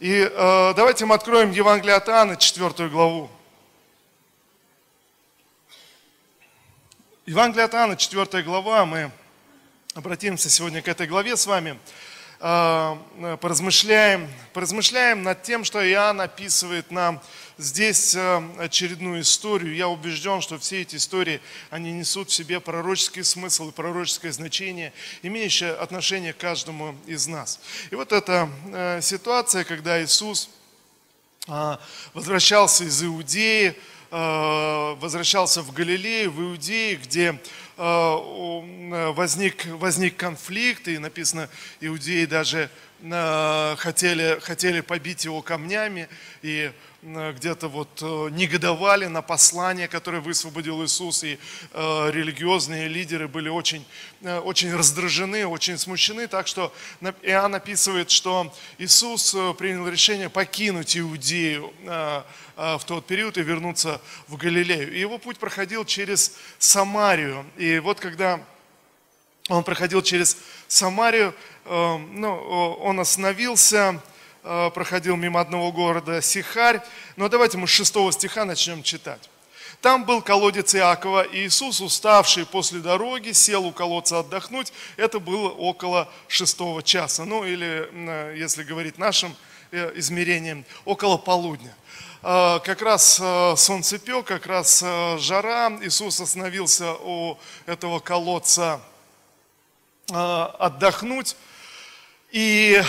И э, давайте мы откроем Евангелие от Иоанна, 4 главу. Евангелие от Иоанна, 4 глава, мы обратимся сегодня к этой главе с вами, э, поразмышляем, поразмышляем над тем, что Иоанн описывает нам здесь э, очередную историю. Я убежден, что все эти истории, они несут в себе пророческий смысл и пророческое значение, имеющее отношение к каждому из нас. И вот эта э, ситуация, когда Иисус э, возвращался из Иудеи, возвращался в Галилею, в Иудее, где возник, возник конфликт, и написано, иудеи даже хотели, хотели побить его камнями, и где-то вот э, негодовали на послание, которое высвободил Иисус, и э, религиозные лидеры были очень, очень раздражены, очень смущены, так что Иоанн описывает, что Иисус принял решение покинуть Иудею в тот период и вернуться в Галилею. И его путь проходил через Самарию. И вот когда он проходил через Самарию, ну, он остановился, Э, проходил мимо одного города Сихарь. Но давайте мы с шестого стиха начнем читать. Там был колодец Иакова, и Иисус, уставший после дороги, сел у колодца отдохнуть. Это было около шестого часа, ну или, э, если говорить нашим э, измерением, около полудня. Как раз солнце пек, как раз жара. Иисус остановился у этого колодца отдохнуть. И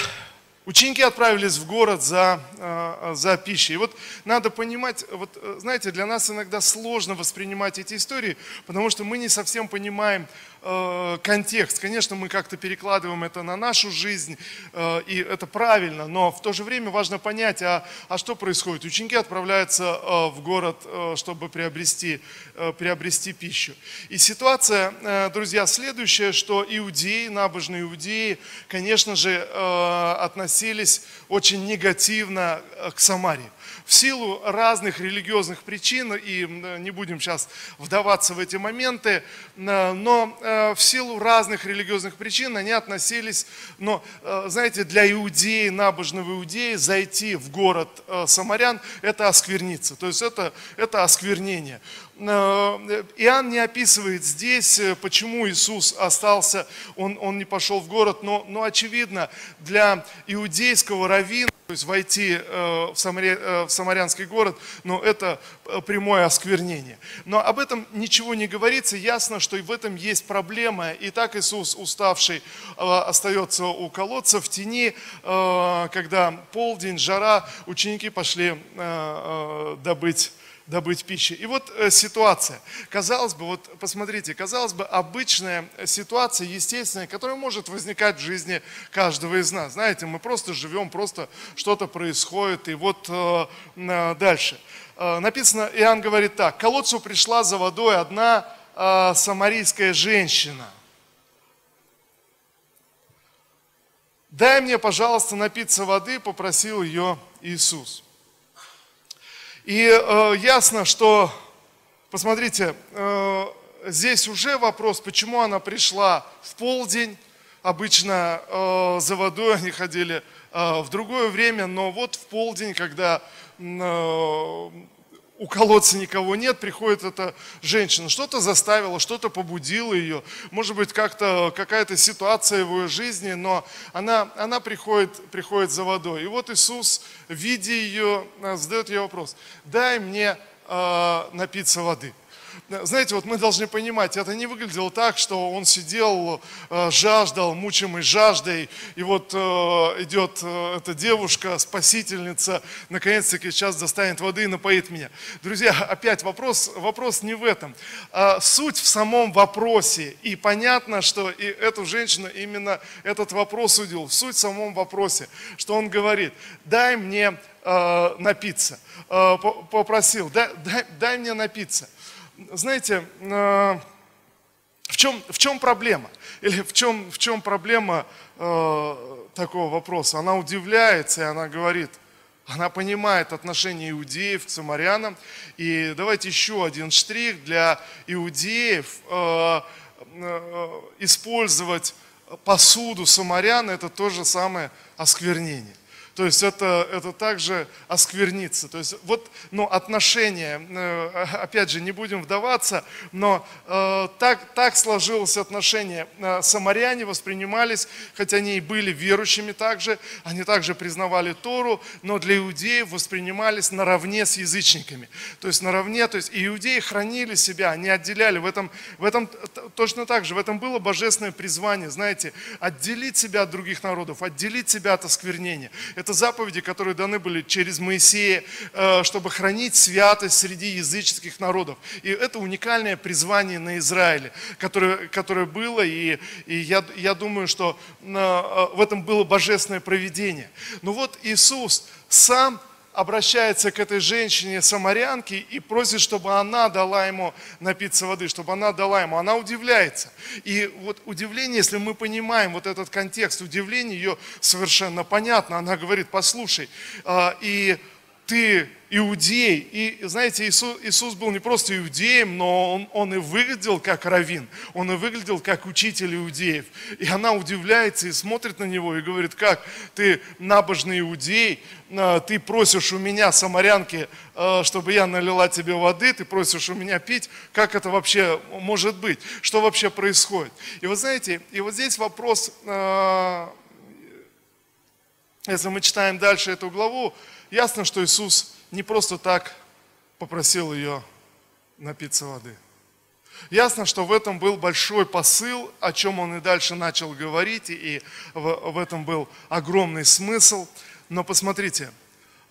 Ученики отправились в город за, э, за пищей. И вот надо понимать, вот, э, знаете, для нас иногда сложно воспринимать эти истории, потому что мы не совсем понимаем э, контекст. Конечно, мы как-то перекладываем это на нашу жизнь, и это правильно, но в то же время важно понять, а, а что происходит. Ученики отправляются в город, чтобы приобрести, приобрести пищу. И ситуация, друзья, следующая, что иудеи, набожные иудеи, конечно же, относятся относились очень негативно э, к Самарии. В силу разных религиозных причин, и не будем сейчас вдаваться в эти моменты, но э, в силу разных религиозных причин они относились, но, э, знаете, для иудеи, набожного иудеи, зайти в город Самарян – это оскверниться, то есть это, это осквернение. Иоанн не описывает здесь, почему Иисус остался, он, он не пошел в город, но, но очевидно, для иудейского раввина, то есть войти э, в, Самари, э, в самарянский город, но это э, прямое осквернение. Но об этом ничего не говорится, ясно, что и в этом есть проблема. И так Иисус, уставший, остается у колодца в тени, когда полдень, жара, ученики пошли добыть добыть пищи. И вот э, ситуация. Казалось бы, вот посмотрите, казалось бы, обычная ситуация, естественная, которая может возникать в жизни каждого из нас. Знаете, мы просто живем, просто что-то происходит, и вот э, дальше. Э, написано, Иоанн говорит так, к колодцу пришла за водой одна э, самарийская женщина. Дай мне, пожалуйста, напиться воды, попросил ее Иисус. И э, ясно, что, посмотрите, э, здесь уже вопрос, почему она пришла в полдень. Обычно э, за водой они ходили э, в другое время, но вот в полдень, когда э, у колодца никого нет, приходит эта женщина. Что-то заставило, что-то побудило ее. Может быть, как-то какая-то ситуация в ее жизни, но она, она приходит, приходит за водой. И вот Иисус, видя ее, задает ей вопрос. Дай мне э, напиться воды знаете, вот мы должны понимать, это не выглядело так, что он сидел, э, жаждал, мучимый жаждой, и вот э, идет э, эта девушка, спасительница, наконец-таки сейчас достанет воды и напоит меня. Друзья, опять вопрос, вопрос не в этом. А суть в самом вопросе, и понятно, что и эту женщину именно этот вопрос удил. Суть в самом вопросе, что он говорит, дай мне напиться, попросил, дай, дай, дай мне напиться знаете, э, в чем, в чем проблема? Или в чем, в чем проблема э, такого вопроса? Она удивляется, и она говорит, она понимает отношение иудеев к самарянам. И давайте еще один штрих для иудеев. Э, э, использовать посуду самарян – это то же самое осквернение. То есть это, это также оскверниться. То есть вот ну, отношения, э, опять же, не будем вдаваться, но э, так, так сложилось отношение. Э, самаряне воспринимались, хотя они и были верующими также, они также признавали Тору, но для иудеев воспринимались наравне с язычниками. То есть наравне, то есть иудеи хранили себя, они отделяли. В этом, в этом точно так же, в этом было божественное призвание, знаете, отделить себя от других народов, отделить себя от осквернения. Это заповеди, которые даны были через Моисея, э, чтобы хранить святость среди языческих народов. И это уникальное призвание на Израиле, которое, которое было, и, и я, я думаю, что э, в этом было божественное проведение. Но вот Иисус сам обращается к этой женщине самарянке и просит, чтобы она дала ему напиться воды, чтобы она дала ему. Она удивляется. И вот удивление, если мы понимаем вот этот контекст удивления, ее совершенно понятно. Она говорит, послушай, а, и ты иудей. И знаете, Иисус, Иисус был не просто иудеем, но он, он и выглядел как равин, он и выглядел как учитель иудеев. И она удивляется и смотрит на него и говорит, как ты набожный иудей, а, ты просишь у меня, самарянки, а, чтобы я налила тебе воды, ты просишь у меня пить, как это вообще может быть, что вообще происходит. И вы знаете, и вот здесь вопрос, а, если мы читаем дальше эту главу, ясно, что Иисус не просто так попросил ее напиться воды. Ясно, что в этом был большой посыл, о чем он и дальше начал говорить, и в, этом был огромный смысл. Но посмотрите,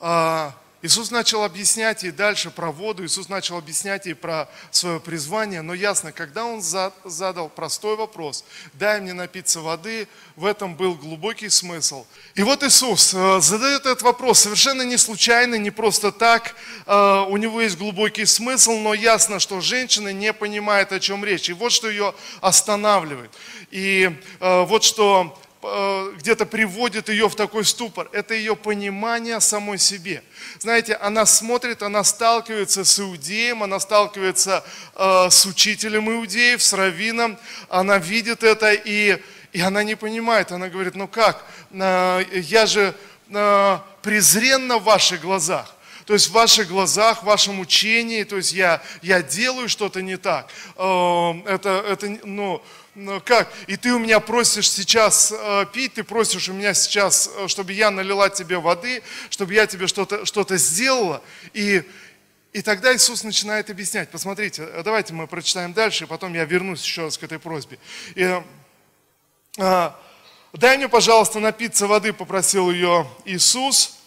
а, Иисус начал объяснять ей дальше про воду, Иисус начал объяснять ей про свое призвание, но ясно, когда Он задал простой вопрос, дай мне напиться воды, в этом был глубокий смысл. И вот Иисус э, задает этот вопрос совершенно не случайно, не просто так, э, у него есть глубокий смысл, но ясно, что женщина не понимает, о чем речь. И вот что ее останавливает. И э, вот что где-то приводит ее в такой ступор. Это ее понимание самой себе. Знаете, она смотрит, она сталкивается с иудеем, она сталкивается э, с учителем иудеев, с раввином, она видит это и, и она не понимает. Она говорит, ну как, э, я же э, презренна в ваших глазах. То есть в ваших глазах, в вашем учении, то есть я, я делаю что-то не так. Э, это, это, ну, ну как? И ты у меня просишь сейчас э, пить, ты просишь у меня сейчас, э, чтобы я налила тебе воды, чтобы я тебе что-то что сделала. И, и тогда Иисус начинает объяснять. Посмотрите, э, давайте мы прочитаем дальше, и потом я вернусь еще раз к этой просьбе. И, э, дай мне, пожалуйста, напиться воды, попросил ее Иисус.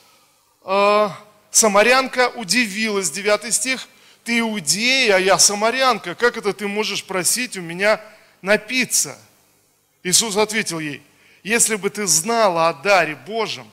Э, самарянка удивилась, 9 стих, ты иудея, а я самарянка, как это ты можешь просить у меня напиться. Иисус ответил ей, если бы ты знала о даре Божьем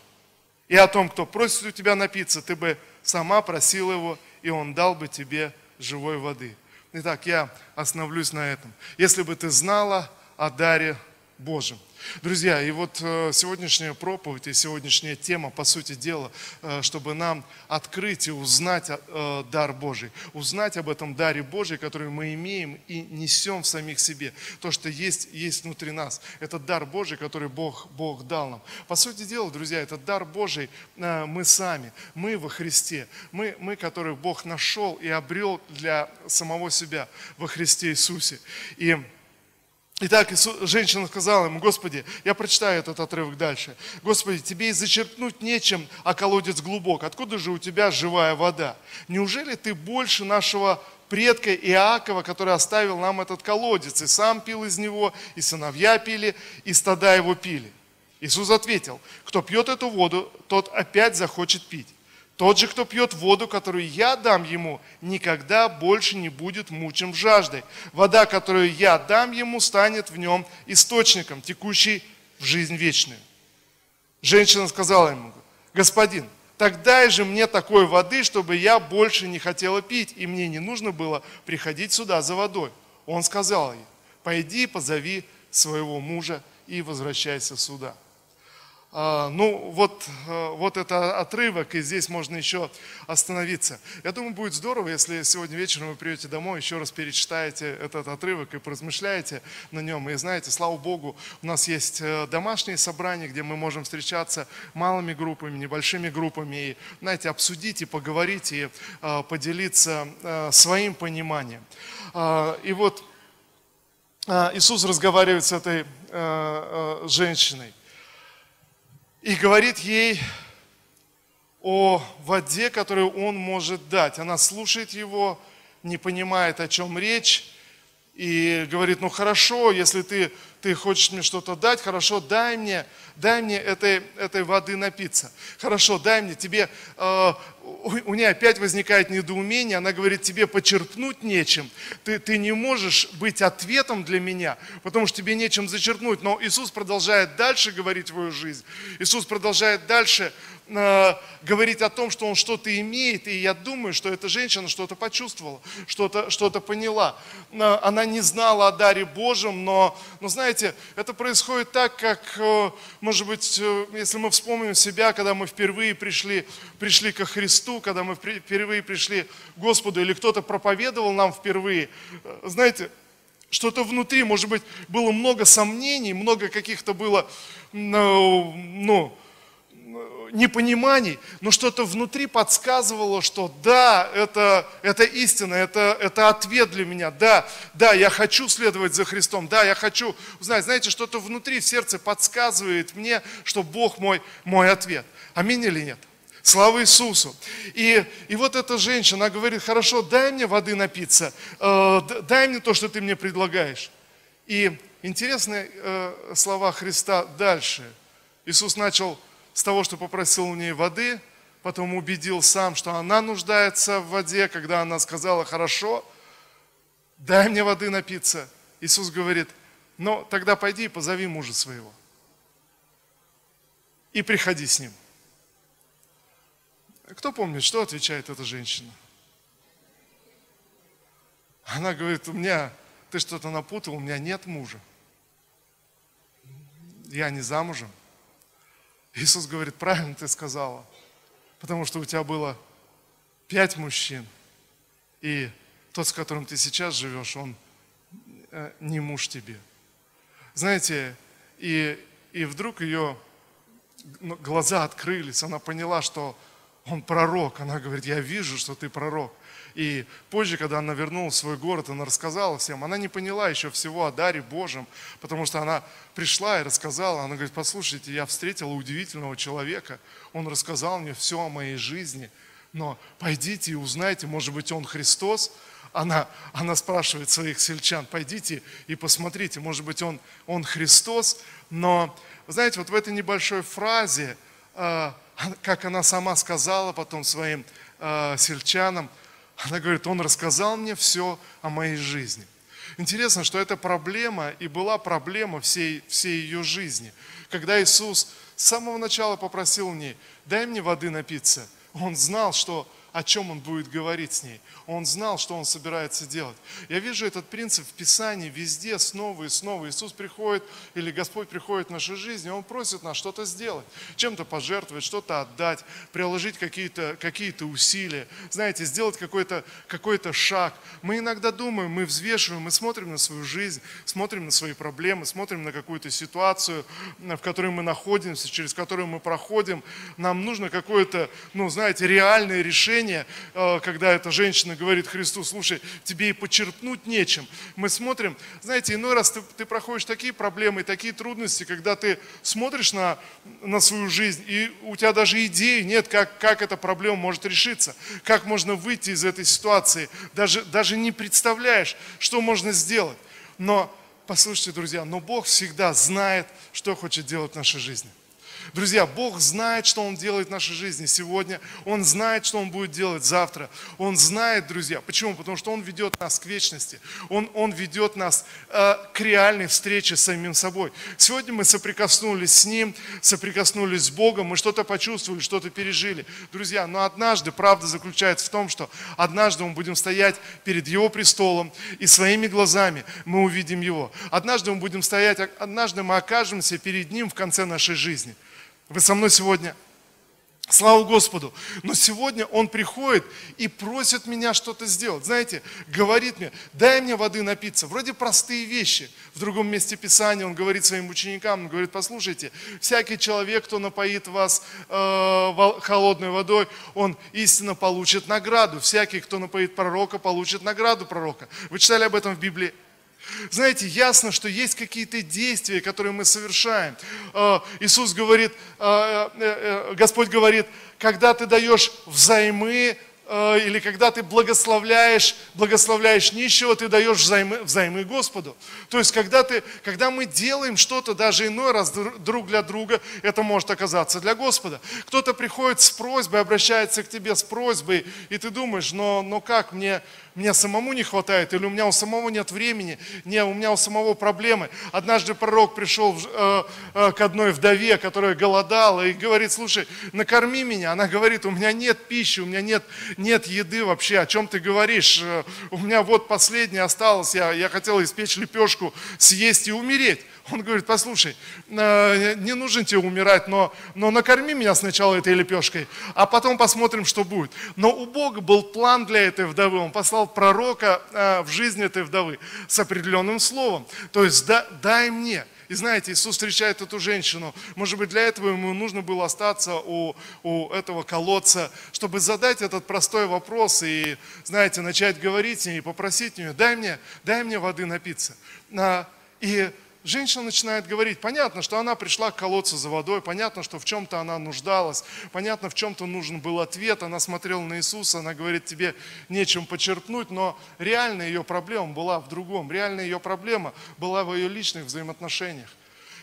и о том, кто просит у тебя напиться, ты бы сама просила его, и он дал бы тебе живой воды. Итак, я остановлюсь на этом. Если бы ты знала о даре Божьем. Друзья, и вот э, сегодняшняя проповедь и сегодняшняя тема, по сути дела, э, чтобы нам открыть и узнать э, дар Божий, узнать об этом даре Божий, который мы имеем и несем в самих себе. То, что есть, есть внутри нас. Это дар Божий, который Бог, Бог дал нам. По сути дела, друзья, этот дар Божий мы сами, мы во Христе, мы, мы которых Бог нашел и обрел для самого себя во Христе Иисусе. И Итак, женщина сказала ему, Господи, я прочитаю этот отрывок дальше. Господи, тебе и зачерпнуть нечем, а колодец глубок. Откуда же у тебя живая вода? Неужели ты больше нашего предка Иакова, который оставил нам этот колодец, и сам пил из него, и сыновья пили, и стада его пили? Иисус ответил, кто пьет эту воду, тот опять захочет пить. Тот же, кто пьет воду, которую я дам ему, никогда больше не будет мучим жаждой. Вода, которую я дам ему, станет в нем источником, текущей в жизнь вечную. Женщина сказала ему, господин, так дай же мне такой воды, чтобы я больше не хотела пить, и мне не нужно было приходить сюда за водой. Он сказал ей, пойди позови своего мужа и возвращайся сюда. А, ну, вот, э, вот это отрывок, и здесь можно еще остановиться. Я думаю, будет здорово, если сегодня вечером вы придете домой, еще раз перечитаете этот отрывок и поразмышляете на нем. И знаете, слава Богу, у нас есть э, домашние собрания, где мы можем встречаться малыми группами, небольшими группами, и, знаете, обсудить и поговорить, и э, поделиться своим пониманием. А, и вот Иисус разговаривает с этой женщиной и говорит ей о воде, которую он может дать. Она слушает его, не понимает, о чем речь, и говорит, ну хорошо, если ты, ты хочешь мне что-то дать, хорошо, дай мне, дай мне этой, этой воды напиться. Хорошо, дай мне, тебе, э, у, у нее опять возникает недоумение, она говорит, тебе почерпнуть нечем, ты, ты не можешь быть ответом для меня, потому что тебе нечем зачерпнуть. Но Иисус продолжает дальше говорить твою жизнь, Иисус продолжает дальше говорить о том, что он что-то имеет, и я думаю, что эта женщина что-то почувствовала, что-то что поняла. Э, она не знала о даре Божьем, но, но знаете, это происходит так, как, э, может быть, если мы вспомним себя, когда мы впервые пришли, пришли ко Христу, когда мы впервые пришли к Господу, или кто-то проповедовал нам впервые, знаете, что-то внутри, может быть, было много сомнений, много каких-то было, ну, ну непониманий, но что-то внутри подсказывало, что да, это, это истина, это, это ответ для меня, да, да, я хочу следовать за Христом, да, я хочу узнать, знаете, что-то внутри в сердце подсказывает мне, что Бог мой, мой ответ. Аминь или нет? Слава Иисусу. И, и вот эта женщина, говорит, хорошо, дай мне воды напиться, э, дай мне то, что ты мне предлагаешь. И интересные э, слова Христа дальше. Иисус начал с того, что попросил у нее воды, потом убедил сам, что она нуждается в воде, когда она сказала, хорошо, дай мне воды напиться. Иисус говорит, ну тогда пойди и позови мужа своего. И приходи с ним. Кто помнит, что отвечает эта женщина? Она говорит, у меня, ты что-то напутал, у меня нет мужа. Я не замужем. Иисус говорит, правильно ты сказала, потому что у тебя было пять мужчин, и тот, с которым ты сейчас живешь, он э, не муж тебе. Знаете, и, и вдруг ее глаза открылись, она поняла, что он пророк. Она говорит, я вижу, что ты пророк. И позже, когда она вернулась в свой город, она рассказала всем. Она не поняла еще всего о даре Божьем, потому что она пришла и рассказала. Она говорит, послушайте, я встретила удивительного человека. Он рассказал мне все о моей жизни. Но пойдите и узнайте, может быть, он Христос. Она, она спрашивает своих сельчан, пойдите и посмотрите, может быть, он, он Христос. Но, знаете, вот в этой небольшой фразе, а, как она сама сказала потом своим э, сельчанам, она говорит, он рассказал мне все о моей жизни. Интересно, что эта проблема и была проблема всей, всей ее жизни. Когда Иисус с самого начала попросил у ней, дай мне воды напиться, он знал, что о чем он будет говорить с ней. Он знал, что он собирается делать. Я вижу этот принцип в Писании везде, снова и снова. Иисус приходит, или Господь приходит в нашу жизнь, и Он просит нас что-то сделать, чем-то пожертвовать, что-то отдать, приложить какие-то какие усилия, знаете, сделать какой-то какой шаг. Мы иногда думаем, мы взвешиваем, мы смотрим на свою жизнь, смотрим на свои проблемы, смотрим на какую-то ситуацию, в которой мы находимся, через которую мы проходим. Нам нужно какое-то, ну, знаете, реальное решение, э, когда эта женщина говорит Христу, слушай, тебе и почерпнуть нечем. Мы смотрим, знаете, иной раз ты, ты проходишь такие проблемы, такие трудности, когда ты смотришь на, на свою жизнь, и у тебя даже идеи нет, как, как эта проблема может решиться, как можно выйти из этой ситуации, даже, даже не представляешь, что можно сделать. Но, послушайте, друзья, но Бог всегда знает, что хочет делать в нашей жизни. Друзья, Бог знает, что Он делает в нашей жизни сегодня. Он знает, что Он будет делать завтра. Он знает, друзья. Почему? Потому что Он ведет нас к вечности. Он, он ведет нас э, к реальной встрече с самим собой. Сегодня мы соприкоснулись с Ним, соприкоснулись с Богом, мы что-то почувствовали, что-то пережили. Друзья, но однажды правда заключается в том, что однажды мы будем стоять перед Его престолом и своими глазами мы увидим Его. Однажды мы будем стоять, однажды мы окажемся перед Ним в конце нашей жизни – Вы со мной сегодня? Слава Господу. Но сегодня он приходит и просит меня что-то сделать. Знаете, говорит мне, дай мне воды напиться. Вроде простые вещи. В другом месте Писания он говорит своим ученикам, он говорит, послушайте, всякий человек, кто напоит вас э, холодной водой, он истинно получит награду. Всякий, кто напоит пророка, получит награду пророка. Вы читали об этом в Библии? Знаете, ясно, что есть какие-то действия, которые мы совершаем. А, Иисус говорит, а, э, э, Господь говорит, когда ты даешь взаймы, а, или когда ты благословляешь, благословляешь нищего, ты даешь взаймы, взаймы Господу. То есть, когда, ты, когда мы делаем что-то даже иной раз друг для друга, это может оказаться для Господа. Кто-то приходит с просьбой, обращается к тебе с просьбой, и ты думаешь, но, но как мне, мне самому не хватает, или у меня у самого нет времени, не, у меня у самого проблемы. Однажды пророк пришел э, э, к одной вдове, которая голодала, и говорит, слушай, накорми меня. Она говорит, у меня нет пищи, у меня нет, нет еды вообще, о чем ты говоришь? Э, у меня вот последнее осталось, я, я хотел испечь лепешку, съесть и умереть. Он говорит, послушай, э, не нужно тебе умирать, но, но накорми меня сначала этой лепешкой, а потом посмотрим, что будет. Но у Бога был план для этой вдовы. Он послал пророка э, в жизнь этой вдовы с определенным словом. То есть дай мне. И знаете, Иисус встречает эту женщину. Может быть, для этого ему нужно было остаться у, у этого колодца, чтобы задать этот простой вопрос и, знаете, начать говорить с и попросить нее, дай мне, дай мне воды напиться. И женщина начинает говорить, понятно, что она пришла к колодцу за водой, понятно, что в чем-то она нуждалась, понятно, в чем-то нужен был ответ, она смотрела на Иисуса, она говорит, тебе нечем почерпнуть, но реально ее проблема была в другом, реально ее проблема была в ее личных взаимоотношениях.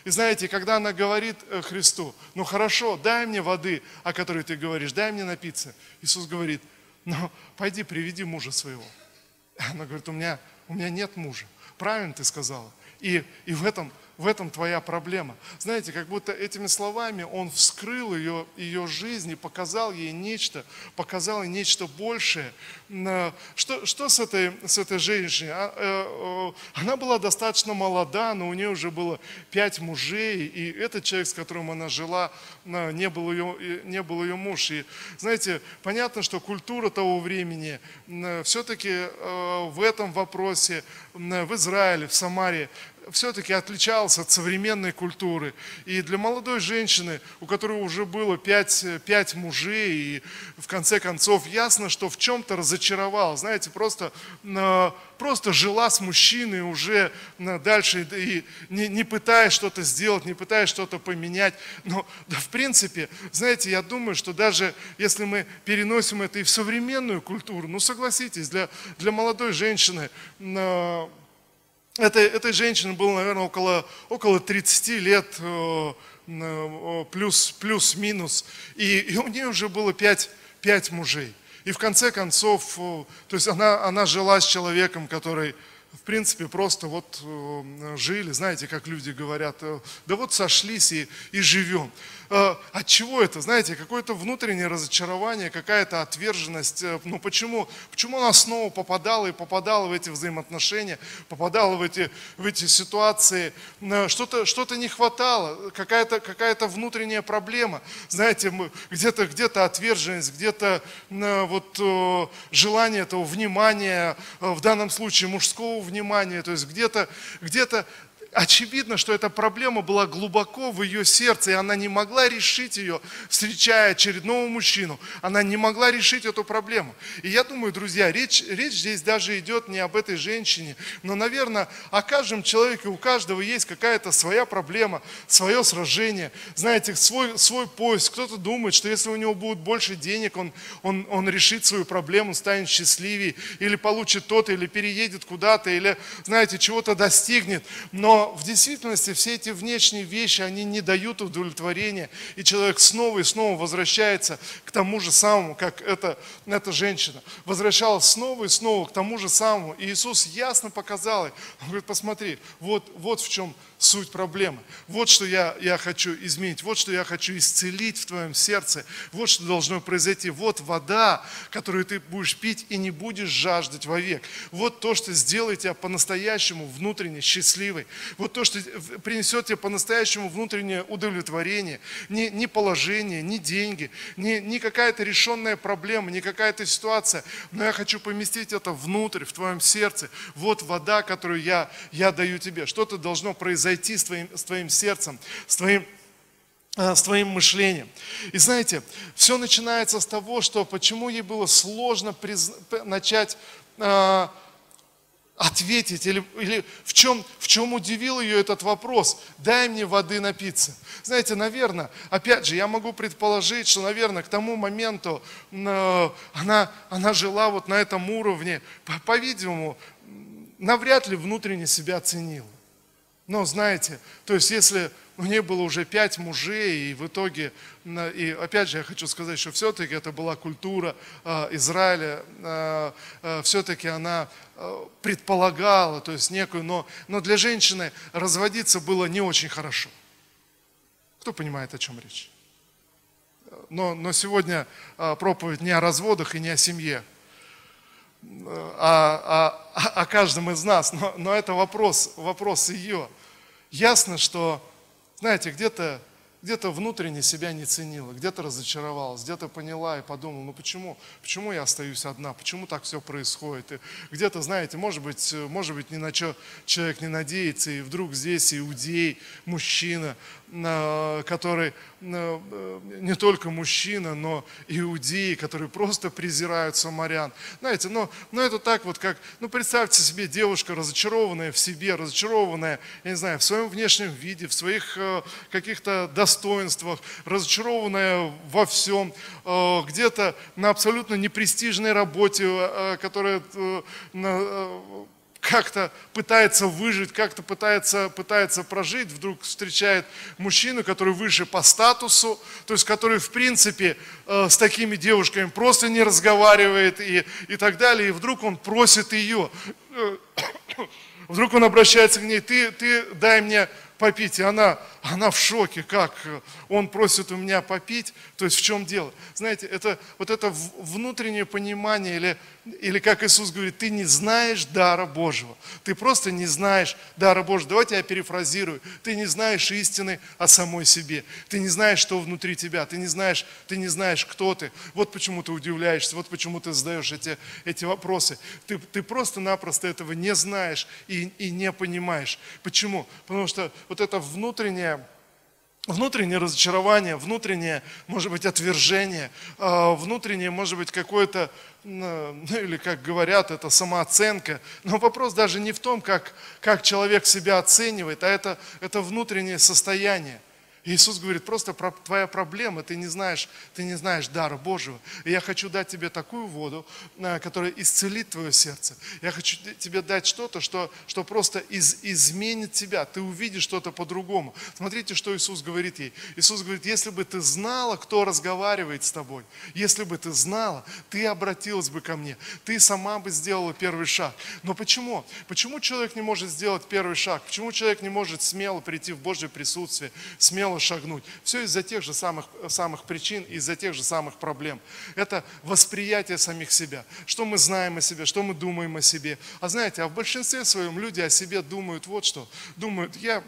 И знаете, когда она говорит э, Христу, ну хорошо, дай мне воды, о которой ты говоришь, дай мне напиться. Иисус говорит, ну пойди приведи мужа своего. Она говорит, у меня, у меня нет мужа. Правильно ты сказала. И, и в, этом, в этом твоя проблема. Знаете, как будто этими словами он вскрыл ее, ее жизнь и показал ей нечто, показал ей нечто большее. Что, что с, этой, с этой женщиной? А, э, она была достаточно молода, но у нее уже было пять мужей, и этот человек, с которым она жила, не был ее, не был ее муж. И знаете, понятно, что культура того времени все-таки э, в этом вопросе в Израиле, в Самаре, все-таки отличался от современной культуры. И для молодой женщины, у которой уже было пять, пять мужей, и в конце концов ясно, что в чем-то разочаровал. Знаете, просто, просто жила с мужчиной уже дальше, и не, не пытаясь что-то сделать, не пытаясь что-то поменять. Но да, в принципе, знаете, я думаю, что даже если мы переносим это и в современную культуру, ну согласитесь, для, для молодой женщины этой, этой женщине было, наверное, около, около 30 лет, э, э, плюс, плюс-минус, и, и у нее уже было пять, пять мужей. И в конце концов, э, то есть она, она жила с человеком, который, в принципе, просто вот жили, знаете, как люди говорят, да вот сошлись и, и живем. Э, от чего это? Знаете, какое-то внутреннее разочарование, какая-то отверженность. Э, ну почему? Почему она снова попадала и попадала в эти взаимоотношения, попадала в эти, в эти ситуации? Э, что-то что не хватало, какая-то какая внутренняя проблема. Знаете, где-то где отверженность, где-то вот желание этого внимания, в данном случае мужского внимания, то есть где-то где, -то, очевидно, что эта проблема была глубоко в ее сердце, и она не могла решить ее, встречая очередного мужчину. Она не могла решить эту проблему. И я думаю, друзья, речь, речь здесь даже идет не об этой женщине, но, наверное, о каждом человеке, у каждого есть какая-то своя проблема, свое сражение, знаете, свой, свой поиск. Кто-то думает, что если у него будет больше денег, он, он, он решит свою проблему, станет счастливее, или получит то-то, или переедет куда-то, или, знаете, чего-то достигнет. Но в действительности все эти внешние вещи, они не дают удовлетворения, и человек снова и снова возвращается к тому же самому, как эта, эта женщина. Возвращалась снова и снова к тому же самому. И Иисус ясно показал ей, он говорит, посмотри, вот, вот в чем суть проблемы. Вот что я, я хочу изменить, вот что я хочу исцелить в твоем сердце, вот что должно произойти. Вот вода, которую ты будешь пить и не будешь жаждать вовек. Вот то, что сделает тебя по-настоящему внутренне счастливой. Вот то, что принесет тебе по-настоящему внутреннее удовлетворение, не, не положение, не деньги, не, не какая-то решенная проблема, не какая-то ситуация, но я хочу поместить это внутрь, в твоем сердце. Вот вода, которую я, я даю тебе. Что-то должно произойти с твоим, с твоим сердцем, с твоим Э, с твоим мышлением. И знаете, все начинается с того, что почему ей было сложно приз... начать э, ответить, или, или в, чем, в чем удивил ее этот вопрос, дай мне воды напиться. Знаете, наверное, опять же, я могу предположить, что, наверное, к тому моменту э, она, она жила вот на этом уровне, по-видимому, навряд ли внутренне себя ценила. Но знаете, то есть если у нее было уже пять мужей, и в итоге, и опять же я хочу сказать, что все-таки это была культура а, Израиля, а, а, все-таки она предполагала, то есть некую, но, но для женщины разводиться было не очень хорошо. Кто понимает, о чем речь? Но, но сегодня проповедь не о разводах и не о семье, а, а, о каждом из нас, но, но это вопрос, вопрос ее. Ясно, что знаете, где-то где-то внутренне себя не ценила, где-то разочаровалась, где-то поняла и подумала, ну почему, почему я остаюсь одна, почему так все происходит. И где-то, знаете, может быть, может быть, ни на что человек не надеется, и вдруг здесь иудей, мужчина, который не только мужчина, но иудеи, которые просто презирают самарян. Знаете, но, но это так вот как, ну представьте себе девушка, разочарованная в себе, разочарованная, я не знаю, в своем внешнем виде, в своих э, каких-то достоинствах, разочарованная во всем, э, где-то на абсолютно непрестижной работе, э, которая как-то пытается выжить, как-то пытается, пытается прожить, вдруг встречает мужчину, который выше по статусу, то есть который в принципе э, с такими девушками просто не разговаривает и, и так далее, и вдруг он просит ее, э, вдруг он обращается к ней, ты, ты дай мне попить. И она, она в шоке, как он просит у меня попить. То есть в чем дело? Знаете, это вот это внутреннее понимание, или, или как Иисус говорит, ты не знаешь дара Божьего. Ты просто не знаешь дара Божьего. Давайте я перефразирую. Ты не знаешь истины о самой себе. Ты не знаешь, что внутри тебя. Ты не знаешь, ты не знаешь, кто ты. Вот почему ты удивляешься, вот почему ты задаешь эти, эти вопросы. Ты, ты просто-напросто этого не знаешь и, и не понимаешь. Почему? Потому что вот это внутреннее, внутреннее разочарование, внутреннее, может быть, отвержение, а, внутреннее, может быть, какое-то, ну или как говорят, это самооценка. Но вопрос даже не в том, как, как человек себя оценивает, а это, это внутреннее состояние. Иисус говорит, просто твоя проблема, ты не знаешь, ты не знаешь дара Божьего. И я хочу дать тебе такую воду, э, которая исцелит твое сердце. Я хочу тебе дать что-то, что, что просто из, изменит тебя. Ты увидишь что-то по-другому. Смотрите, что Иисус говорит ей. Иисус говорит, если бы ты знала, кто разговаривает с тобой, если бы ты знала, ты обратилась бы ко мне, ты сама бы сделала первый шаг. Но почему? Почему человек не может сделать первый шаг? Почему человек не может смело прийти в Божье присутствие, смело смело шагнуть. Все из-за тех же самых, самых причин, из-за тех же самых проблем. Это восприятие самих себя. Что мы знаем о себе, что мы думаем о себе. А знаете, а в большинстве своем люди о себе думают вот что. Думают, я,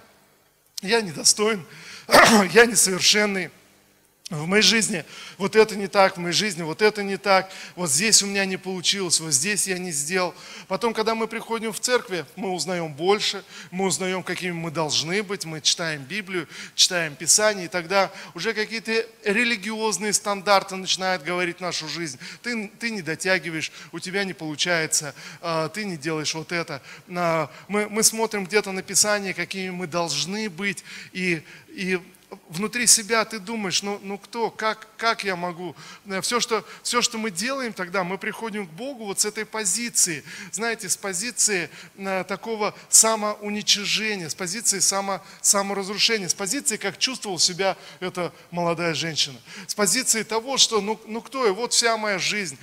я недостоин, я несовершенный, в моей жизни вот это не так, в моей жизни вот это не так, вот здесь у меня не получилось, вот здесь я не сделал. Потом, когда мы приходим в церкви, мы узнаем больше, мы узнаем, какими мы должны быть, мы читаем Библию, читаем Писание, и тогда уже какие-то религиозные стандарты начинают говорить нашу жизнь. Ты, ты не дотягиваешь, у тебя не получается, а, ты не делаешь вот это. А, мы, мы смотрим где-то на Писание, какими мы должны быть, и, и внутри себя ты думаешь, ну, ну кто, как, как я могу? Все что, все, что мы делаем тогда, мы приходим к Богу вот с этой позиции, знаете, с позиции э, такого самоуничижения, с позиции само, саморазрушения, с позиции, как чувствовала себя эта молодая женщина, с позиции того, что ну, ну кто я, вот вся моя жизнь,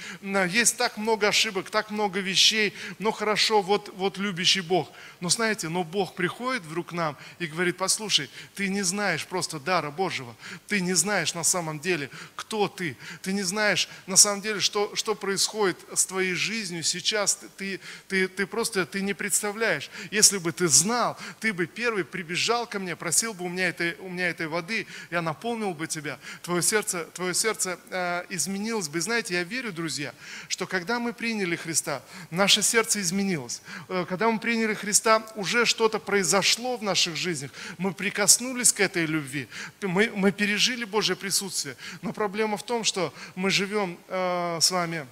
есть так много ошибок, так много вещей, но хорошо, вот, вот любящий Бог. Но знаете, но Бог приходит вдруг к нам и говорит, послушай, ты не знаешь просто просто дара Божьего. Ты не знаешь на самом деле, кто ты. Ты не знаешь на самом деле, что, что происходит с твоей жизнью сейчас. Ты, ты, ты просто ты не представляешь. Если бы ты знал, ты бы первый прибежал ко мне, просил бы у меня этой, у меня этой воды, я наполнил бы тебя. Твое сердце, твое сердце э, изменилось бы. Знаете, я верю, друзья, что когда мы приняли Христа, наше сердце изменилось. Э, когда мы приняли Христа, уже что-то произошло в наших жизнях. Мы прикоснулись к этой любви. Мы, мы пережили Божье присутствие. Но проблема в том, что мы живем э, с вами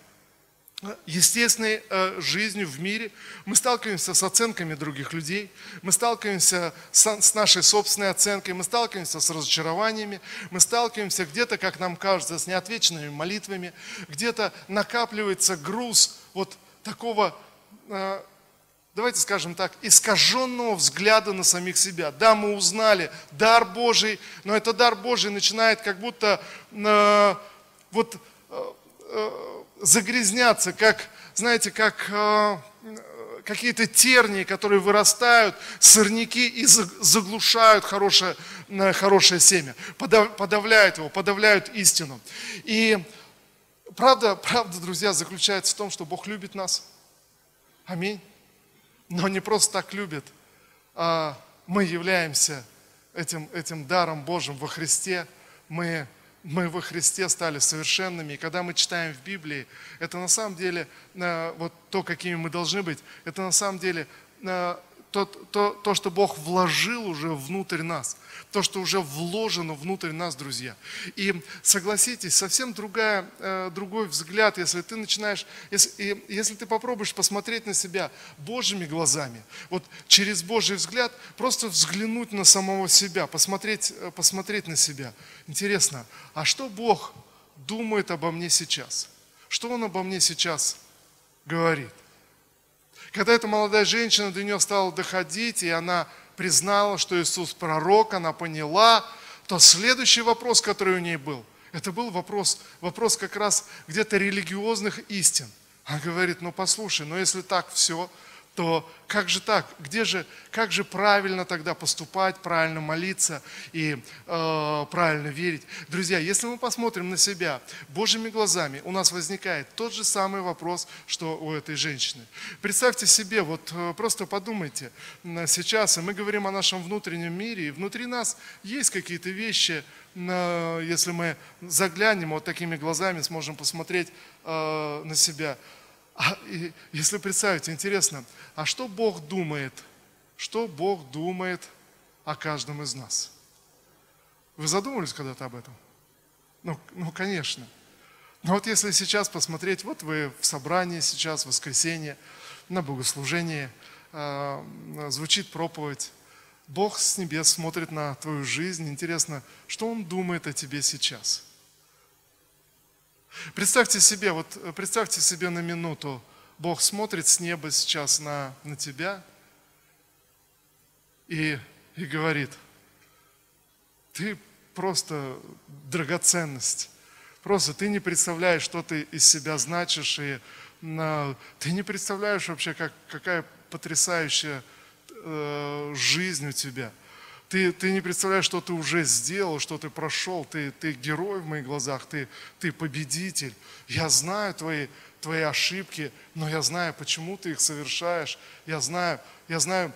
естественной э, жизнью в мире. Мы сталкиваемся с оценками других людей, мы сталкиваемся с, с нашей собственной оценкой, мы сталкиваемся с разочарованиями, мы сталкиваемся где-то, как нам кажется, с неотвеченными молитвами, где-то накапливается груз вот такого э, давайте скажем так, искаженного взгляда на самих себя. Да, мы узнали дар Божий, но этот дар Божий начинает как будто э, вот э, э, загрязняться, как, знаете, как э, какие-то тернии, которые вырастают, сорняки и заглушают хорошее, э, хорошее семя, подавляют его, подавляют истину. И правда, правда, друзья, заключается в том, что Бог любит нас. Аминь но не просто так любит, а мы являемся этим, этим даром Божьим во Христе. Мы, мы во Христе стали совершенными. И когда мы читаем в Библии, это на самом деле, э, вот то, какими мы должны быть, это на самом деле э, то, то, то, что Бог вложил уже внутрь нас, то, что уже вложено внутрь нас, друзья. И согласитесь, совсем другая, э, другой взгляд, если ты начинаешь, если, если ты попробуешь посмотреть на себя Божьими глазами, вот через Божий взгляд, просто взглянуть на самого себя, посмотреть, э, посмотреть на себя. Интересно, а что Бог думает обо мне сейчас? Что Он обо мне сейчас говорит? Когда эта молодая женщина до нее стала доходить, и она признала, что Иисус пророк, она поняла, то следующий вопрос, который у ней был, это был вопрос, вопрос как раз где-то религиозных истин. Она говорит, ну послушай, ну если так все, то как же так? Где же, как же правильно тогда поступать, правильно молиться и э, правильно верить? Друзья, если мы посмотрим на себя Божьими глазами, у нас возникает тот же самый вопрос, что у этой женщины. Представьте себе, вот э, просто подумайте сейчас, и мы говорим о нашем внутреннем мире, и внутри нас есть какие-то вещи, э, если мы заглянем вот такими глазами, сможем посмотреть э, на себя – а, если представить, интересно, а что Бог думает? Что Бог думает о каждом из нас? Вы задумывались когда-то об этом? Ну, ну, конечно. Но вот если сейчас посмотреть, вот вы в собрании сейчас, в воскресенье, на богослужении, э, звучит проповедь, Бог с небес смотрит на твою жизнь. Интересно, что Он думает о тебе сейчас? Представьте себе, вот э, представьте себе на минуту, Бог смотрит с неба сейчас на, на тебя и, и говорит, ты просто драгоценность. Просто ты не представляешь, что ты из себя значишь, и на, ты не представляешь вообще, как, какая потрясающая э, жизнь у тебя – ты, ты не представляешь, что ты уже сделал, что ты прошел. Ты, ты герой в моих глазах, ты, ты победитель. Я знаю твои, твои ошибки, но я знаю, почему ты их совершаешь. Я знаю, я знаю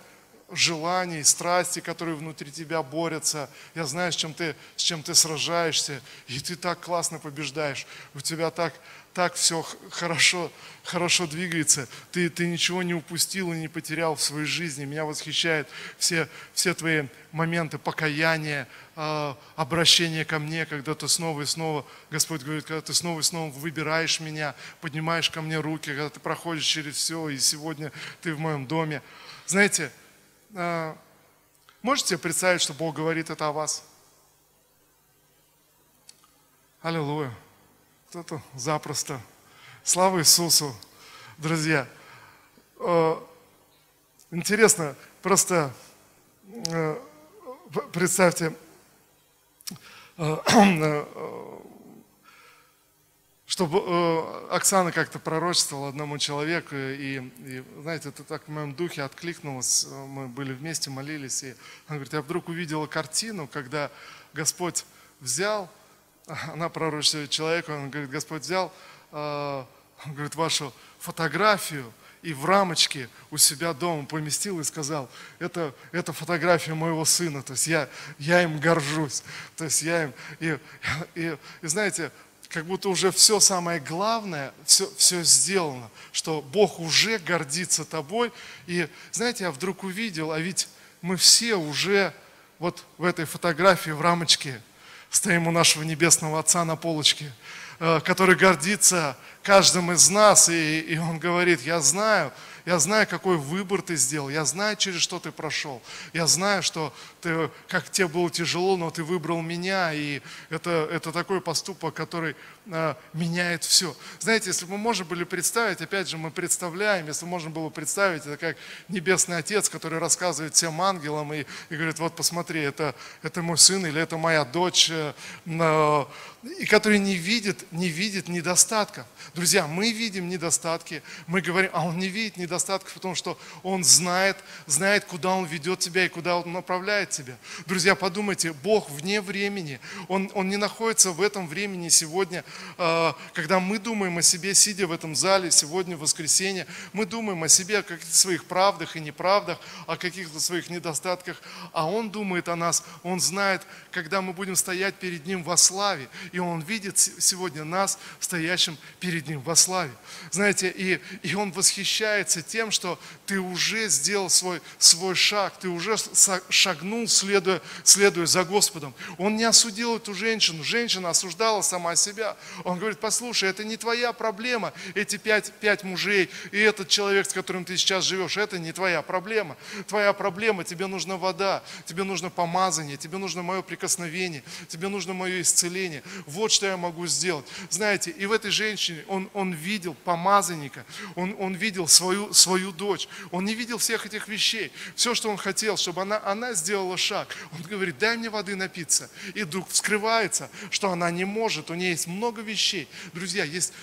желаний, страсти, которые внутри тебя борются. Я знаю, с чем ты, с чем ты сражаешься. И ты так классно побеждаешь. У тебя так, так все хорошо, хорошо двигается. Ты, ты ничего не упустил и не потерял в своей жизни. Меня восхищают все, все твои моменты покаяния, э, обращения ко мне, когда ты снова и снова, Господь говорит, когда ты снова и снова выбираешь меня, поднимаешь ко мне руки, когда ты проходишь через все, и сегодня ты в моем доме. Знаете, можете представить, что Бог говорит это о вас? Аллилуйя кто-то запросто. Слава Иисусу, друзья. Э, интересно, просто э, представьте, э, чтобы Оксана как-то пророчествовала одному человеку, и, и, знаете, это так в моем духе откликнулось, мы были вместе, молились, и она говорит, я вдруг увидела картину, когда Господь взял, она пророчествует человеку, он говорит, Господь взял, он говорит, вашу фотографию и в рамочке у себя дома поместил и сказал, это, это фотография моего сына, то есть я, я им горжусь, то есть я им, и, и, и знаете, как будто уже все самое главное, все, все сделано, что Бог уже гордится тобой. И знаете, я вдруг увидел, а ведь мы все уже вот в этой фотографии в рамочке стоим у нашего небесного Отца на полочке, э, который гордится каждым из нас, и, и Он говорит, я знаю, я знаю, какой выбор ты сделал, я знаю, через что ты прошел, я знаю, что ты, как тебе было тяжело, но ты выбрал меня, и это, это такой поступок, который а, меняет все. Знаете, если мы можем были представить, опять же, мы представляем, если можно было представить, это как Небесный Отец, который рассказывает всем ангелам и, и говорит, вот посмотри, это, это мой сын или это моя дочь, э, и который не видит, не видит недостатков. Друзья, мы видим недостатки, мы говорим, а он не видит недостатков, потому что он знает, знает, куда он ведет тебя и куда он направляет тебя. Друзья, подумайте, Бог вне времени, он, он не находится в этом времени сегодня, а, когда мы думаем о себе, сидя в этом зале, сегодня в воскресенье, мы думаем о себе, о каких-то своих правдах и неправдах, о каких-то своих недостатках, а Он думает о нас, Он знает, когда мы будем стоять перед Ним во славе, и Он видит сегодня нас, стоящим перед Ним во славе. Знаете, и, и Он восхищается тем, что ты уже сделал свой, свой шаг, ты уже шагнул, следуя, следуя за Господом. Он не осудил эту женщину, женщина осуждала сама себя. Он говорит, послушай, это не твоя проблема, эти пять, пять мужей и этот человек, с которым ты сейчас живешь, это не твоя проблема. Твоя проблема, тебе нужна вода, тебе нужно помазание, тебе нужно мое прикосновение, тебе нужно мое исцеление. Вот что я могу сделать. Знаете, и в этой женщине он, он видел помазанника, он, он видел свою, свою дочь, он не видел всех этих вещей. Все, что он хотел, чтобы она, она сделала шаг. Он говорит, дай мне воды напиться. И вдруг вскрывается, что она не может, у нее есть много вещей. Друзья, есть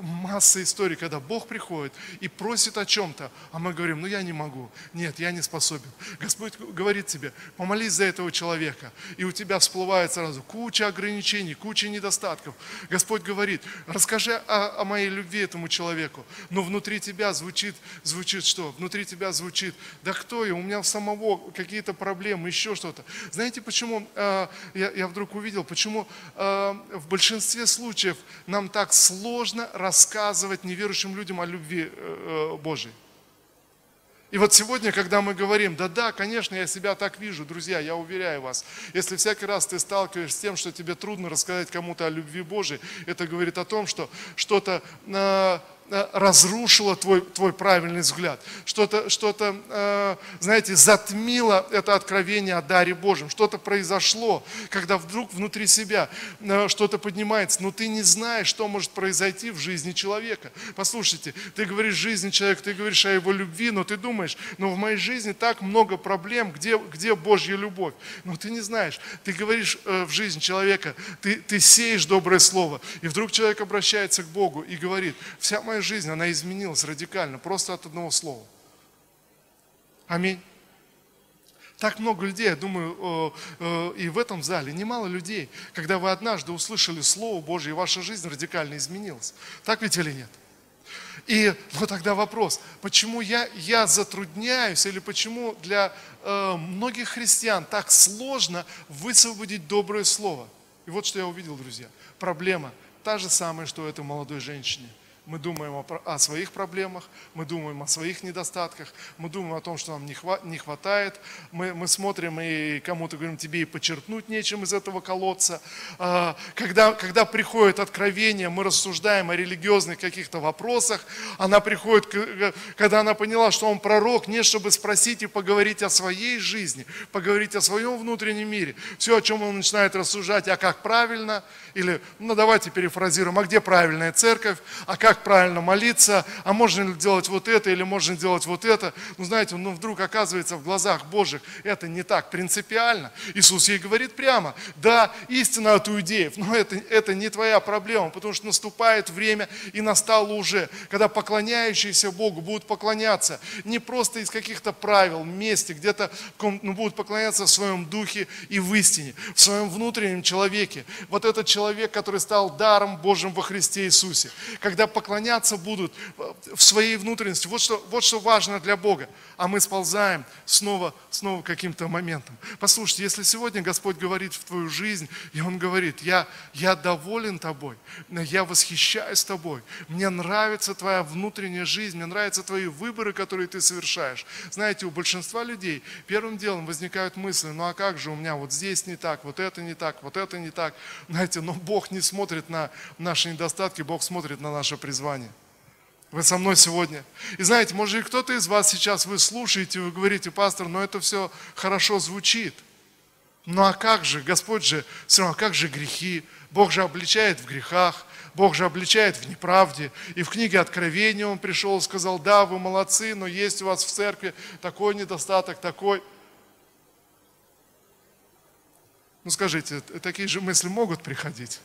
масса историй, когда Бог приходит и просит о чем-то, а мы говорим, ну я не могу, нет, я не способен. Господь говорит тебе, помолись за этого человека, и у тебя всплывает сразу куча ограничений, куча недостатков. Господь говорит, расскажи о, о моей любви этому человеку, но внутри тебя звучит, звучит что? Внутри тебя звучит, да кто я, у меня самого какие-то проблемы, еще что-то. Знаете, почему э, я, я вдруг увидел, почему э, в большинстве случаев нам так сложно рассказывать неверующим людям о любви э, э, Божьей. И вот сегодня, когда мы говорим, да-да, конечно, я себя так вижу, друзья, я уверяю вас, если всякий раз ты сталкиваешься с тем, что тебе трудно рассказать кому-то о любви Божией, это говорит о том, что что-то э, разрушило твой, твой правильный взгляд, что-то, что-то, э, знаете, затмило это откровение о даре Божьем, что-то произошло, когда вдруг внутри себя э, что-то поднимается, но ты не знаешь, что может произойти в жизни человека. Послушайте, ты говоришь жизни человека, ты говоришь о его любви, но ты думаешь, но в моей жизни так много проблем, где, где Божья любовь? Но ты не знаешь, ты говоришь в жизнь человека, ты, ты сеешь доброе слово, и вдруг человек обращается к Богу и говорит, вся моя жизнь, она изменилась радикально, просто от одного слова. Аминь. Так много людей, я думаю, и в этом зале немало людей, когда вы однажды услышали Слово Божье, и ваша жизнь радикально изменилась. Так ведь или нет? И вот тогда вопрос, почему я, я затрудняюсь, или почему для э, многих христиан так сложно высвободить доброе слово? И вот что я увидел, друзья. Проблема та же самая, что у этой молодой женщине – мы думаем о, своих проблемах, мы думаем о своих недостатках, мы думаем о том, что нам не, хва, не хватает, мы, мы смотрим и кому-то говорим, тебе и почерпнуть нечем из этого колодца. А, когда, когда приходит откровение, мы рассуждаем о религиозных каких-то вопросах, она приходит, когда она поняла, что он пророк, не чтобы спросить и поговорить о своей жизни, поговорить о своем внутреннем мире. Все, о чем он начинает рассуждать, а как правильно, или, ну давайте перефразируем, а где правильная церковь, а как правильно молиться, а можно ли делать вот это или можно делать вот это. Ну, знаете, ну, вдруг оказывается в глазах Божьих это не так принципиально. Иисус ей говорит прямо, да, истина от иудеев, но это, это не твоя проблема, потому что наступает время и настало уже, когда поклоняющиеся Богу будут поклоняться не просто из каких-то правил, месте, где-то ну, будут поклоняться в своем духе и в истине, в своем внутреннем человеке. Вот этот человек, который стал даром Божьим во Христе Иисусе. Когда поклоняться будут в своей внутренности. Вот что, вот что важно для Бога. А мы сползаем снова, снова каким-то моментом. Послушайте, если сегодня Господь говорит в твою жизнь, и Он говорит, я, я доволен тобой, я восхищаюсь тобой, мне нравится твоя внутренняя жизнь, мне нравятся твои выборы, которые ты совершаешь. Знаете, у большинства людей первым делом возникают мысли, ну а как же у меня вот здесь не так, вот это не так, вот это не так. Знаете, но Бог не смотрит на наши недостатки, Бог смотрит на наше призвание. Вы со мной сегодня. И знаете, может и кто-то из вас сейчас, вы слушаете, вы говорите, пастор, но это все хорошо звучит. Ну а как же, Господь же, все равно, как же грехи? Бог же обличает в грехах, Бог же обличает в неправде. И в книге Откровения Он пришел и сказал, да, вы молодцы, но есть у вас в церкви такой недостаток, такой. Ну скажите, такие же мысли могут приходить?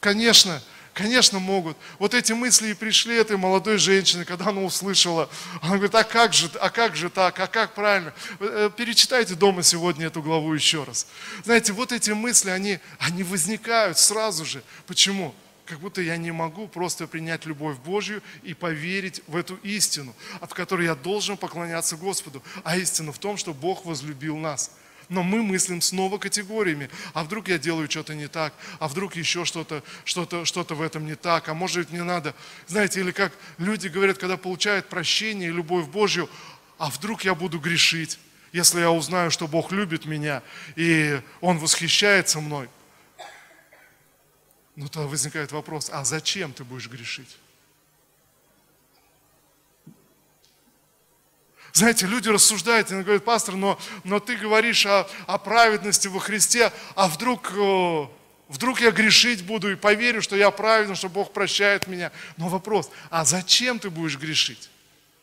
Конечно, Конечно, могут. Вот эти мысли и пришли этой молодой женщине, когда она услышала. Она говорит, а как же, а как же так, а как правильно? Э, перечитайте дома сегодня эту главу еще раз. Знаете, вот эти мысли, они, они возникают сразу же. Почему? Как будто я не могу просто принять любовь Божью и поверить в эту истину, в которой я должен поклоняться Господу. А истина в том, что Бог возлюбил нас – но мы мыслим снова категориями. А вдруг я делаю что-то не так? А вдруг еще что-то что -то, что -то в этом не так? А может не надо? Знаете, или как люди говорят, когда получают прощение и любовь Божью, а вдруг я буду грешить, если я узнаю, что Бог любит меня и Он восхищается мной? Ну, тогда возникает вопрос, а зачем ты будешь грешить? Знаете, люди рассуждают и говорят, пастор, но, но ты говоришь о, о праведности во Христе, а вдруг, э, вдруг я грешить буду и поверю, что я праведен, что Бог прощает меня. Но вопрос, а зачем ты будешь грешить?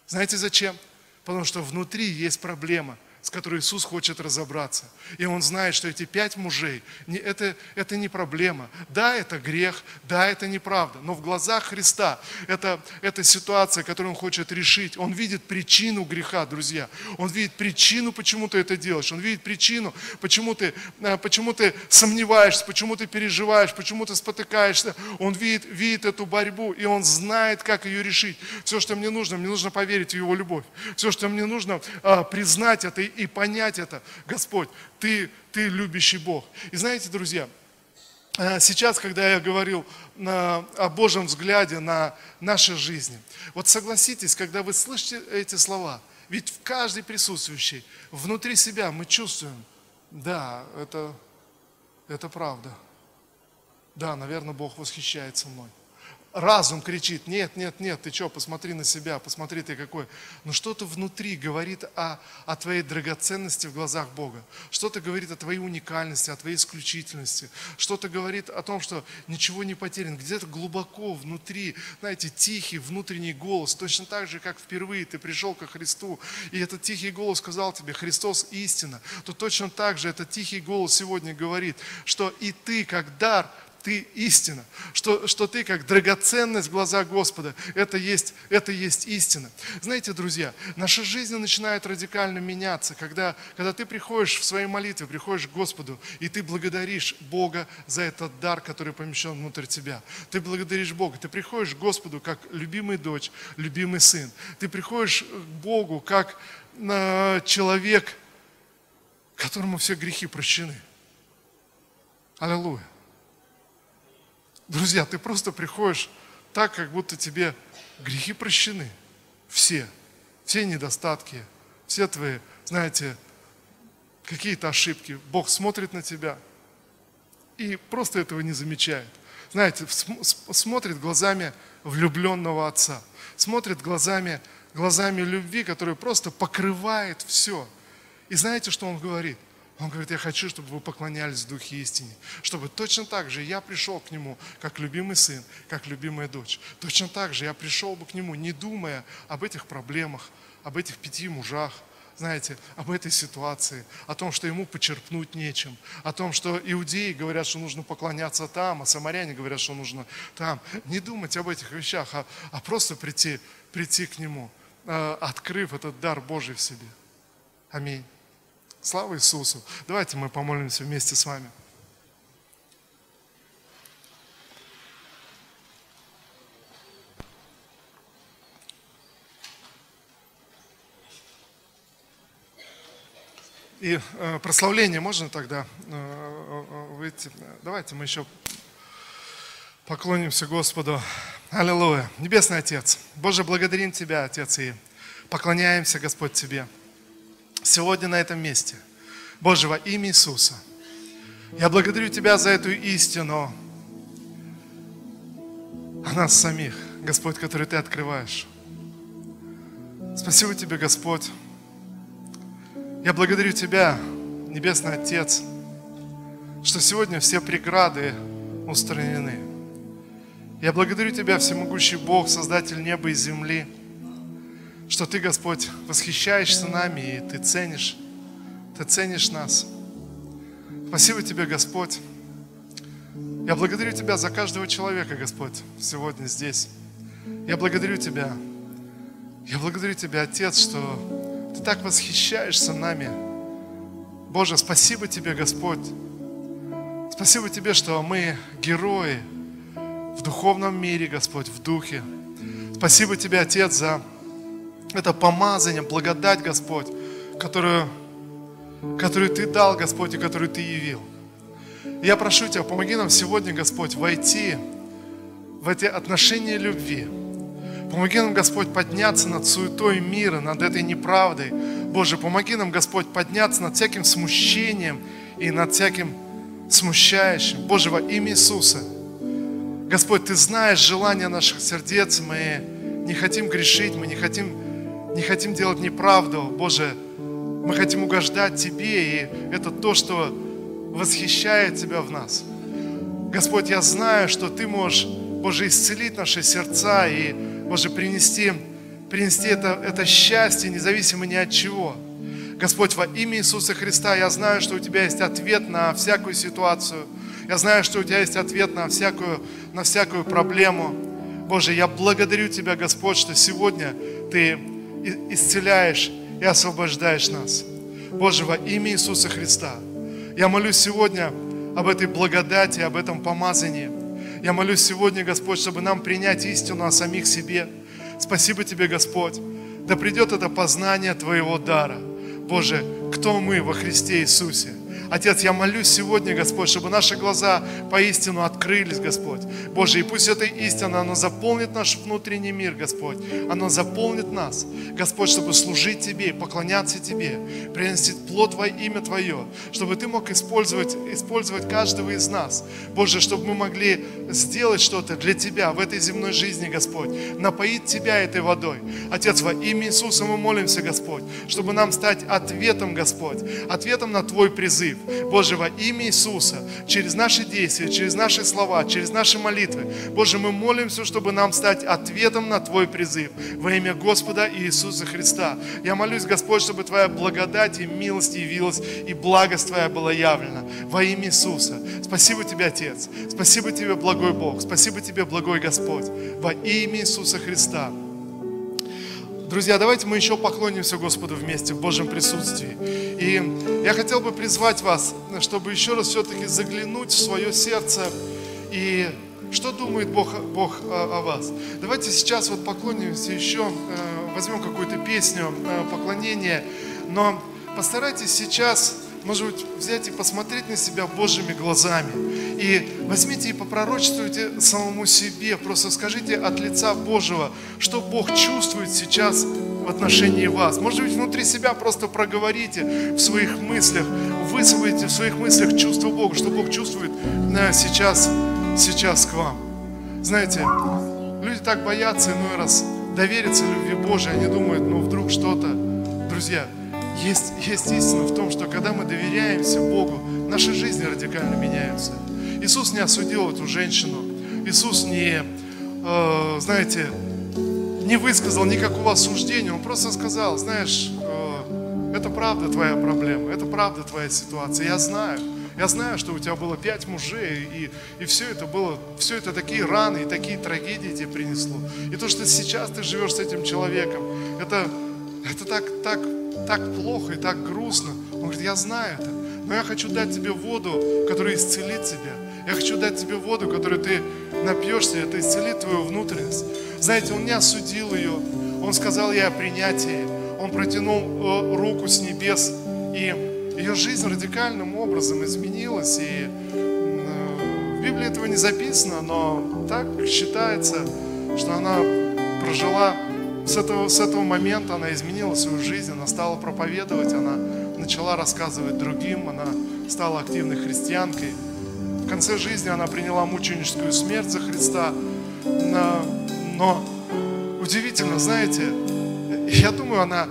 Знаете зачем? Потому что внутри есть проблема – с которой Иисус хочет разобраться. И Он знает, что эти пять мужей, это, это не проблема. Да, это грех, да, это неправда, но в глазах Христа это, это ситуация, которую Он хочет решить. Он видит причину греха, друзья. Он видит причину, почему ты это делаешь. Он видит причину, почему ты, э, почему ты сомневаешься, почему ты переживаешь, почему ты спотыкаешься. Он видит, видит эту борьбу, и Он знает, как ее решить. Все, что мне нужно, мне нужно поверить в Его любовь. Все, что мне нужно, а, признать это и понять это. Господь, Ты, Ты любящий Бог. И знаете, друзья, э, сейчас, когда я говорил на, о Божьем взгляде на наши жизни, вот согласитесь, когда вы слышите эти слова, ведь в каждый присутствующий, внутри себя мы чувствуем, да, это, это правда. Да, наверное, Бог восхищается мной разум кричит, нет, нет, нет, ты что, посмотри на себя, посмотри ты какой. Но что-то внутри говорит о, о твоей драгоценности в глазах Бога. Что-то говорит о твоей уникальности, о твоей исключительности. Что-то говорит о том, что ничего не потерян. Где-то глубоко внутри, знаете, тихий внутренний голос. Точно так же, как впервые ты пришел ко Христу, и этот тихий голос сказал тебе, Христос истина, то точно так же этот тихий голос сегодня говорит, что и ты, как дар, ты истина, что, что ты как драгоценность в глазах Господа, это есть, это есть истина. Знаете, друзья, наша жизнь начинает радикально меняться, когда, когда ты приходишь в своей молитве, приходишь к Господу, и ты благодаришь Бога за этот дар, который помещен внутрь тебя. Ты благодаришь Бога, ты приходишь к Господу как любимый дочь, любимый сын. Ты приходишь к Богу как э, человек, которому все грехи прощены. Аллилуйя. Друзья, ты просто приходишь так, как будто тебе грехи прощены. Все. Все недостатки, все твои, знаете, какие-то ошибки. Бог смотрит на тебя и просто этого не замечает. Знаете, смотрит глазами влюбленного отца. Смотрит глазами, глазами любви, которая просто покрывает все. И знаете, что он говорит? Он говорит, я хочу, чтобы вы поклонялись Духе истине. Чтобы точно так же я пришел к Нему, как любимый сын, как любимая дочь. Точно так же я пришел бы к Нему, не думая об этих проблемах, об этих пяти мужах, знаете, об этой ситуации, о том, что ему почерпнуть нечем, о том, что иудеи говорят, что нужно поклоняться там, а самаряне говорят, что нужно там. Не думать об этих вещах, а, а просто прийти, прийти к нему, э, открыв этот дар Божий в себе. Аминь. Слава Иисусу! Давайте мы помолимся вместе с вами. И э, прославление можно тогда э, э, выйти? Давайте мы еще поклонимся Господу. Аллилуйя. Небесный Отец, Боже, благодарим Тебя, Отец, и поклоняемся, Господь, Тебе сегодня на этом месте. Боже, во имя Иисуса. Я благодарю Тебя за эту истину о нас самих, Господь, который Ты открываешь. Спасибо Тебе, Господь. Я благодарю Тебя, Небесный Отец, что сегодня все преграды устранены. Я благодарю Тебя, Всемогущий Бог, Создатель неба и земли, что Ты, Господь, восхищаешься нами, и Ты ценишь, Ты ценишь нас. Спасибо Тебе, Господь. Я благодарю Тебя за каждого человека, Господь, сегодня здесь. Я благодарю Тебя. Я благодарю Тебя, Отец, что Ты так восхищаешься нами. Боже, спасибо Тебе, Господь. Спасибо Тебе, что мы герои в духовном мире, Господь, в духе. Спасибо Тебе, Отец, за это помазание, благодать, Господь, которую, которую Ты дал, Господь, и которую Ты явил. Я прошу Тебя, помоги нам сегодня, Господь, войти в эти отношения любви. Помоги нам, Господь, подняться над суетой мира, над этой неправдой. Боже, помоги нам, Господь, подняться над всяким смущением и над всяким смущающим. Боже, во имя Иисуса. Господь, Ты знаешь желания наших сердец, мы не хотим грешить, мы не хотим не хотим делать неправду, Боже, мы хотим угождать Тебе, и это то, что восхищает Тебя в нас. Господь, я знаю, что Ты можешь, Боже, исцелить наши сердца и, Боже, принести, принести это, это счастье, независимо ни от чего. Господь, во имя Иисуса Христа, я знаю, что у Тебя есть ответ на всякую ситуацию. Я знаю, что у Тебя есть ответ на всякую, на всякую проблему. Боже, я благодарю Тебя, Господь, что сегодня Ты исцеляешь и освобождаешь нас. Боже, во имя Иисуса Христа, я молюсь сегодня об этой благодати, об этом помазании. Я молюсь сегодня, Господь, чтобы нам принять истину о самих себе. Спасибо Тебе, Господь. Да придет это познание Твоего дара. Боже, кто мы во Христе Иисусе? Отец, я молюсь сегодня, Господь, чтобы наши глаза поистину открылись, Господь. Боже, и пусть эта истина, она заполнит наш внутренний мир, Господь. Она заполнит нас, Господь, чтобы служить Тебе поклоняться Тебе, принести плод во имя Твое, чтобы Ты мог использовать, использовать каждого из нас. Боже, чтобы мы могли сделать что-то для Тебя в этой земной жизни, Господь, напоить Тебя этой водой. Отец, во имя Иисуса мы молимся, Господь, чтобы нам стать ответом, Господь, ответом на Твой призыв. Боже, во имя Иисуса, через наши действия, через наши слова, через наши молитвы, Боже, мы молимся, чтобы нам стать ответом на Твой призыв во имя Господа Иисуса Христа. Я молюсь, Господь, чтобы Твоя благодать и милость явилась, и благость Твоя была явлена во имя Иисуса. Спасибо Тебе, Отец. Спасибо Тебе, благой Бог. Спасибо Тебе, благой Господь. Во имя Иисуса Христа. Друзья, давайте мы еще поклонимся Господу вместе в Божьем присутствии. И я хотел бы призвать вас, чтобы еще раз все-таки заглянуть в свое сердце и что думает Бог, Бог о, о вас. Давайте сейчас вот поклонимся еще, э, возьмем какую-то песню э, поклонения, но постарайтесь сейчас может быть, взять и посмотреть на себя Божьими глазами. И возьмите и попророчествуйте самому себе, просто скажите от лица Божьего, что Бог чувствует сейчас в отношении вас. Может быть, внутри себя просто проговорите в своих мыслях, высвоите в своих мыслях чувство Бога, что Бог чувствует да, сейчас, сейчас к вам. Знаете, люди так боятся иной раз довериться любви Божией, они думают, ну вдруг что-то. Друзья, есть, есть истина в том, что когда мы доверяемся Богу, наши жизни радикально меняются. Иисус не осудил эту женщину. Иисус не, э, знаете, не высказал никакого осуждения. Он просто сказал, знаешь, э, это правда твоя проблема, это правда твоя ситуация. Я знаю. Я знаю, что у тебя было пять мужей, и, и все это было, все это такие раны и такие трагедии тебе принесло. И то, что сейчас ты живешь с этим человеком, это, это так, так, так плохо и так грустно. Он говорит, я знаю это, но я хочу дать тебе воду, которая исцелит тебя. Я хочу дать тебе воду, которую ты напьешься, это исцелит твою внутренность. Знаете, он не осудил ее, он сказал ей о принятии, он протянул э, руку с небес, и ее жизнь радикальным образом изменилась. И э, в Библии этого не записано, но так считается, что она прожила с этого, с этого момента она изменила свою жизнь, она стала проповедовать, она начала рассказывать другим, она стала активной христианкой. В конце жизни она приняла мученическую смерть за Христа. Но удивительно, знаете, я думаю, она,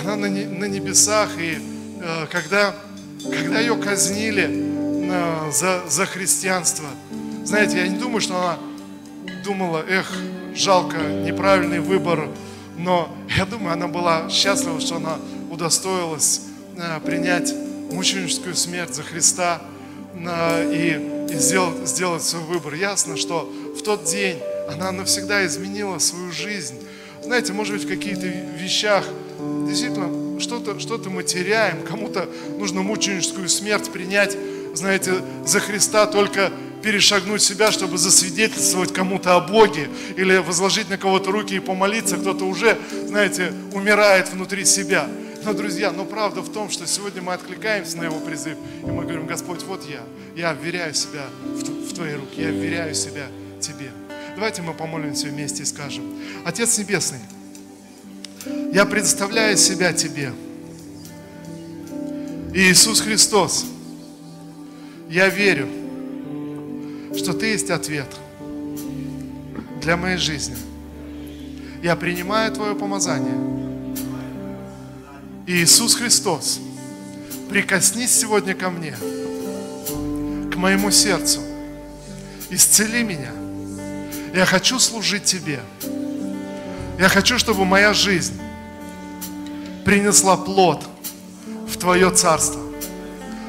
она на, на небесах, и э, когда, когда ее казнили э, за, за христианство, знаете, я не думаю, что она думала, эх, жалко, неправильный выбор но я думаю, она была счастлива, что она удостоилась э, принять мученическую смерть за Христа э, и, и сделать, сделать свой выбор. Ясно, что в тот день она навсегда изменила свою жизнь. Знаете, может быть, в каких-то вещах действительно что-то что мы теряем, кому-то нужно мученическую смерть принять, знаете, за Христа только перешагнуть себя, чтобы засвидетельствовать кому-то о Боге или возложить на кого-то руки и помолиться, кто-то уже, знаете, умирает внутри себя. Но, друзья, но правда в том, что сегодня мы откликаемся на Его призыв, и мы говорим, Господь, вот я, я вверяю себя в, в Твои руки, я вверяю себя Тебе. Давайте мы помолимся вместе и скажем, Отец Небесный, я предоставляю себя Тебе. Иисус Христос, я верю, что Ты есть ответ для моей жизни. Я принимаю Твое помазание. И Иисус Христос, прикоснись сегодня ко мне, к моему сердцу. Исцели меня. Я хочу служить Тебе. Я хочу, чтобы моя жизнь принесла плод в Твое Царство.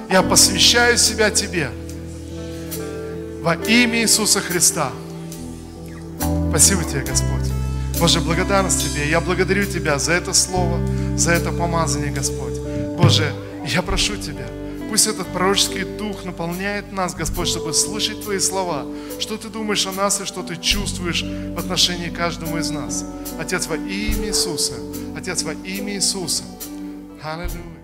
Я посвящаю себя Тебе – во имя Иисуса Христа. Спасибо тебе, Господь. Боже, благодарность Тебе. Я благодарю Тебя за это слово, за это помазание, Господь. Боже, я прошу Тебя, пусть этот пророческий дух наполняет нас, Господь, чтобы слышать Твои слова, что Ты думаешь о нас и что Ты чувствуешь в отношении каждому из нас. Отец, во имя Иисуса. Отец, во имя Иисуса. Аллилуйя.